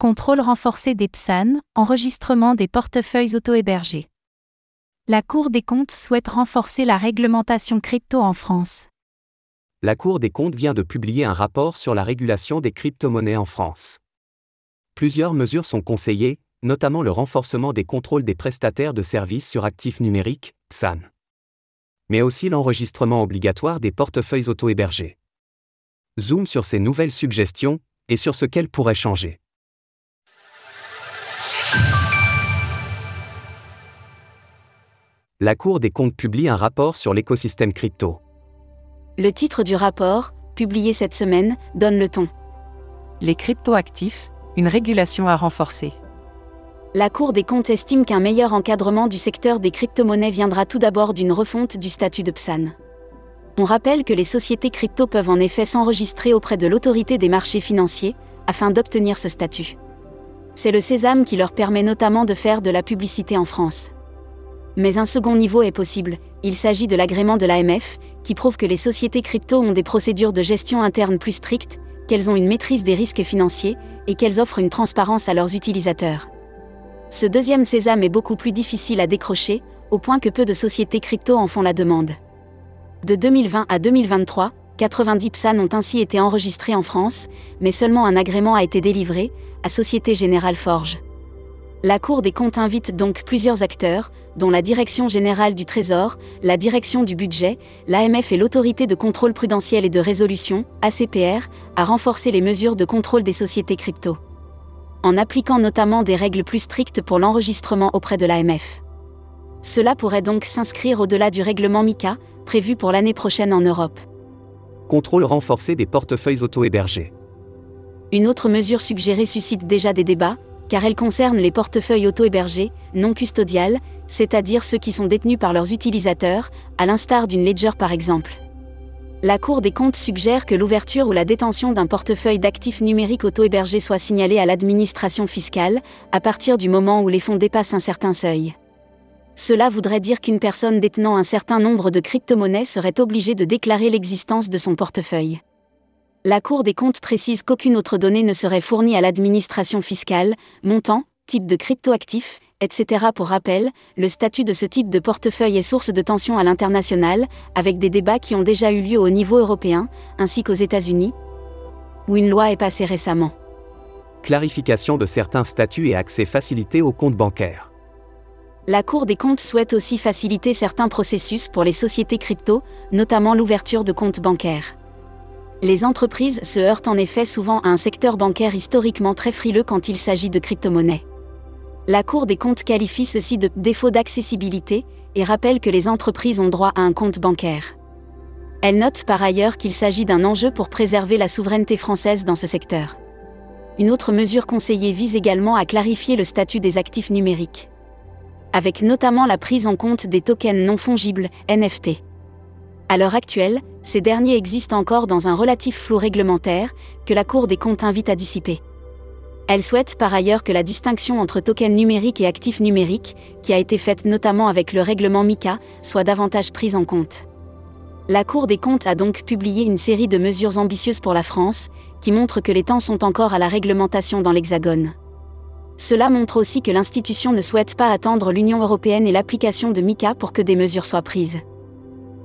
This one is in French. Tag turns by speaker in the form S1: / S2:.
S1: Contrôle renforcé des PSAN, enregistrement des portefeuilles auto-hébergés. La Cour des comptes souhaite renforcer la réglementation crypto en France.
S2: La Cour des comptes vient de publier un rapport sur la régulation des crypto-monnaies en France. Plusieurs mesures sont conseillées, notamment le renforcement des contrôles des prestataires de services sur actifs numériques, PSAN. Mais aussi l'enregistrement obligatoire des portefeuilles auto-hébergés. Zoom sur ces nouvelles suggestions et sur ce qu'elles pourraient changer. La Cour des comptes publie un rapport sur l'écosystème crypto.
S3: Le titre du rapport, publié cette semaine, donne le ton.
S4: Les cryptoactifs, une régulation à renforcer.
S3: La Cour des comptes estime qu'un meilleur encadrement du secteur des crypto-monnaies viendra tout d'abord d'une refonte du statut de PSAN. On rappelle que les sociétés crypto peuvent en effet s'enregistrer auprès de l'autorité des marchés financiers, afin d'obtenir ce statut. C'est le sésame qui leur permet notamment de faire de la publicité en France. Mais un second niveau est possible, il s'agit de l'agrément de l'AMF, qui prouve que les sociétés crypto ont des procédures de gestion interne plus strictes, qu'elles ont une maîtrise des risques financiers, et qu'elles offrent une transparence à leurs utilisateurs. Ce deuxième sésame est beaucoup plus difficile à décrocher, au point que peu de sociétés crypto en font la demande. De 2020 à 2023, 90 PSAN ont ainsi été enregistrés en France, mais seulement un agrément a été délivré, à Société Générale Forge. La Cour des comptes invite donc plusieurs acteurs, dont la Direction générale du Trésor, la Direction du budget, l'AMF et l'Autorité de contrôle prudentiel et de résolution, ACPR, à renforcer les mesures de contrôle des sociétés crypto. En appliquant notamment des règles plus strictes pour l'enregistrement auprès de l'AMF. Cela pourrait donc s'inscrire au-delà du règlement MICA, prévu pour l'année prochaine en Europe.
S2: Contrôle renforcé des portefeuilles auto-hébergés.
S3: Une autre mesure suggérée suscite déjà des débats, car elle concerne les portefeuilles auto-hébergés, non custodiales, c'est-à-dire ceux qui sont détenus par leurs utilisateurs, à l'instar d'une ledger par exemple. La Cour des comptes suggère que l'ouverture ou la détention d'un portefeuille d'actifs numériques auto-hébergés soit signalée à l'administration fiscale, à partir du moment où les fonds dépassent un certain seuil. Cela voudrait dire qu'une personne détenant un certain nombre de crypto-monnaies serait obligée de déclarer l'existence de son portefeuille. La Cour des comptes précise qu'aucune autre donnée ne serait fournie à l'administration fiscale, montant, type de cryptoactif, etc. Pour rappel, le statut de ce type de portefeuille est source de tensions à l'international, avec des débats qui ont déjà eu lieu au niveau européen, ainsi qu'aux États-Unis, où une loi est passée récemment.
S2: Clarification de certains statuts et accès facilité aux comptes bancaires.
S3: La Cour des comptes souhaite aussi faciliter certains processus pour les sociétés crypto, notamment l'ouverture de comptes bancaires. Les entreprises se heurtent en effet souvent à un secteur bancaire historiquement très frileux quand il s'agit de crypto-monnaies. La Cour des comptes qualifie ceci de défaut d'accessibilité et rappelle que les entreprises ont droit à un compte bancaire. Elle note par ailleurs qu'il s'agit d'un enjeu pour préserver la souveraineté française dans ce secteur. Une autre mesure conseillée vise également à clarifier le statut des actifs numériques. Avec notamment la prise en compte des tokens non fongibles, NFT. À l'heure actuelle, ces derniers existent encore dans un relatif flou réglementaire, que la Cour des comptes invite à dissiper. Elle souhaite par ailleurs que la distinction entre tokens numériques et actifs numériques, qui a été faite notamment avec le règlement MICA, soit davantage prise en compte. La Cour des comptes a donc publié une série de mesures ambitieuses pour la France, qui montrent que les temps sont encore à la réglementation dans l'Hexagone. Cela montre aussi que l'institution ne souhaite pas attendre l'Union européenne et l'application de MICA pour que des mesures soient prises.